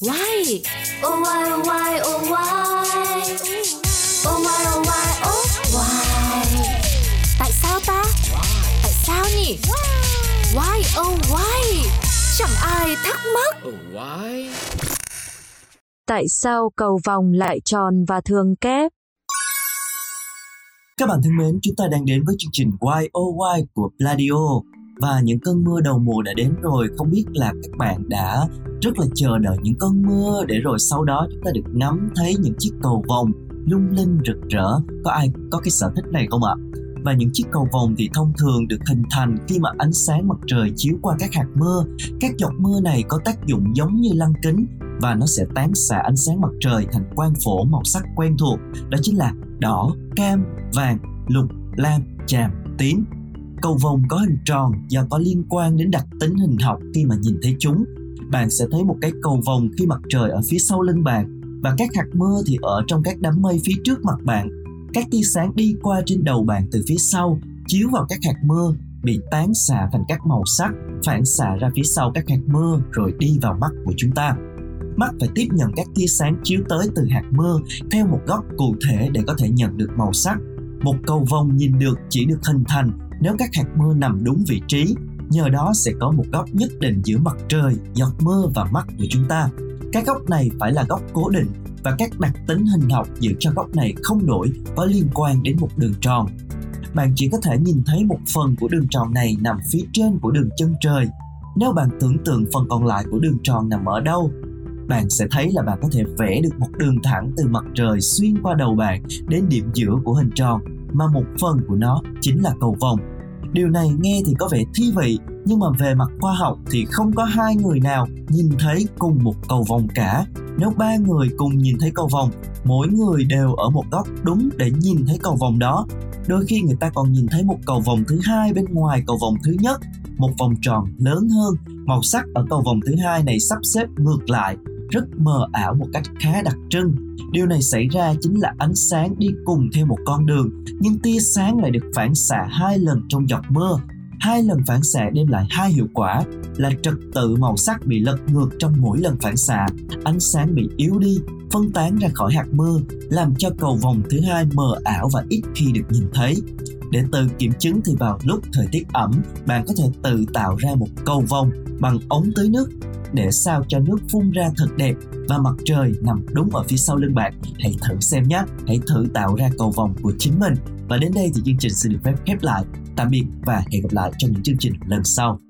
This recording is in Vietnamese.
Why? Oh why oh why oh why Oh why oh why oh why Tại sao ta? Tại sao nhỉ? Why oh why? Chẳng ai thắc mắc. Oh, why? Tại sao cầu vòng lại tròn và thường kép? Các bạn thân mến, chúng ta đang đến với chương trình Why Oh Why của Pladio và những cơn mưa đầu mùa đã đến rồi, không biết là các bạn đã rất là chờ đợi những cơn mưa để rồi sau đó chúng ta được ngắm thấy những chiếc cầu vồng lung linh rực rỡ. Có ai có cái sở thích này không ạ? Và những chiếc cầu vồng thì thông thường được hình thành khi mà ánh sáng mặt trời chiếu qua các hạt mưa. Các giọt mưa này có tác dụng giống như lăng kính và nó sẽ tán xạ ánh sáng mặt trời thành quang phổ màu sắc quen thuộc. Đó chính là đỏ, cam, vàng, lục, lam, chàm, tím cầu vồng có hình tròn do có liên quan đến đặc tính hình học khi mà nhìn thấy chúng. Bạn sẽ thấy một cái cầu vồng khi mặt trời ở phía sau lưng bạn và các hạt mưa thì ở trong các đám mây phía trước mặt bạn. Các tia sáng đi qua trên đầu bạn từ phía sau, chiếu vào các hạt mưa, bị tán xạ thành các màu sắc, phản xạ ra phía sau các hạt mưa rồi đi vào mắt của chúng ta. Mắt phải tiếp nhận các tia sáng chiếu tới từ hạt mưa theo một góc cụ thể để có thể nhận được màu sắc. Một cầu vồng nhìn được chỉ được hình thành nếu các hạt mưa nằm đúng vị trí, nhờ đó sẽ có một góc nhất định giữa mặt trời, giọt mưa và mắt của chúng ta. Cái góc này phải là góc cố định và các đặc tính hình học giữ cho góc này không đổi có liên quan đến một đường tròn. Bạn chỉ có thể nhìn thấy một phần của đường tròn này nằm phía trên của đường chân trời. Nếu bạn tưởng tượng phần còn lại của đường tròn nằm ở đâu, bạn sẽ thấy là bạn có thể vẽ được một đường thẳng từ mặt trời xuyên qua đầu bạn đến điểm giữa của hình tròn mà một phần của nó chính là cầu vồng. Điều này nghe thì có vẻ thi vị, nhưng mà về mặt khoa học thì không có hai người nào nhìn thấy cùng một cầu vồng cả. Nếu ba người cùng nhìn thấy cầu vồng, mỗi người đều ở một góc đúng để nhìn thấy cầu vồng đó. Đôi khi người ta còn nhìn thấy một cầu vồng thứ hai bên ngoài cầu vồng thứ nhất, một vòng tròn lớn hơn. Màu sắc ở cầu vồng thứ hai này sắp xếp ngược lại rất mờ ảo một cách khá đặc trưng. Điều này xảy ra chính là ánh sáng đi cùng theo một con đường, nhưng tia sáng lại được phản xạ hai lần trong giọt mưa hai lần phản xạ đem lại hai hiệu quả, là trật tự màu sắc bị lật ngược trong mỗi lần phản xạ. Ánh sáng bị yếu đi, phân tán ra khỏi hạt mưa làm cho cầu vồng thứ hai mờ ảo và ít khi được nhìn thấy. Để tự kiểm chứng thì vào lúc thời tiết ẩm, bạn có thể tự tạo ra một cầu vồng bằng ống tưới nước để sao cho nước phun ra thật đẹp và mặt trời nằm đúng ở phía sau lưng bạn. Hãy thử xem nhé, hãy thử tạo ra cầu vòng của chính mình. Và đến đây thì chương trình xin được phép khép lại. Tạm biệt và hẹn gặp lại trong những chương trình lần sau.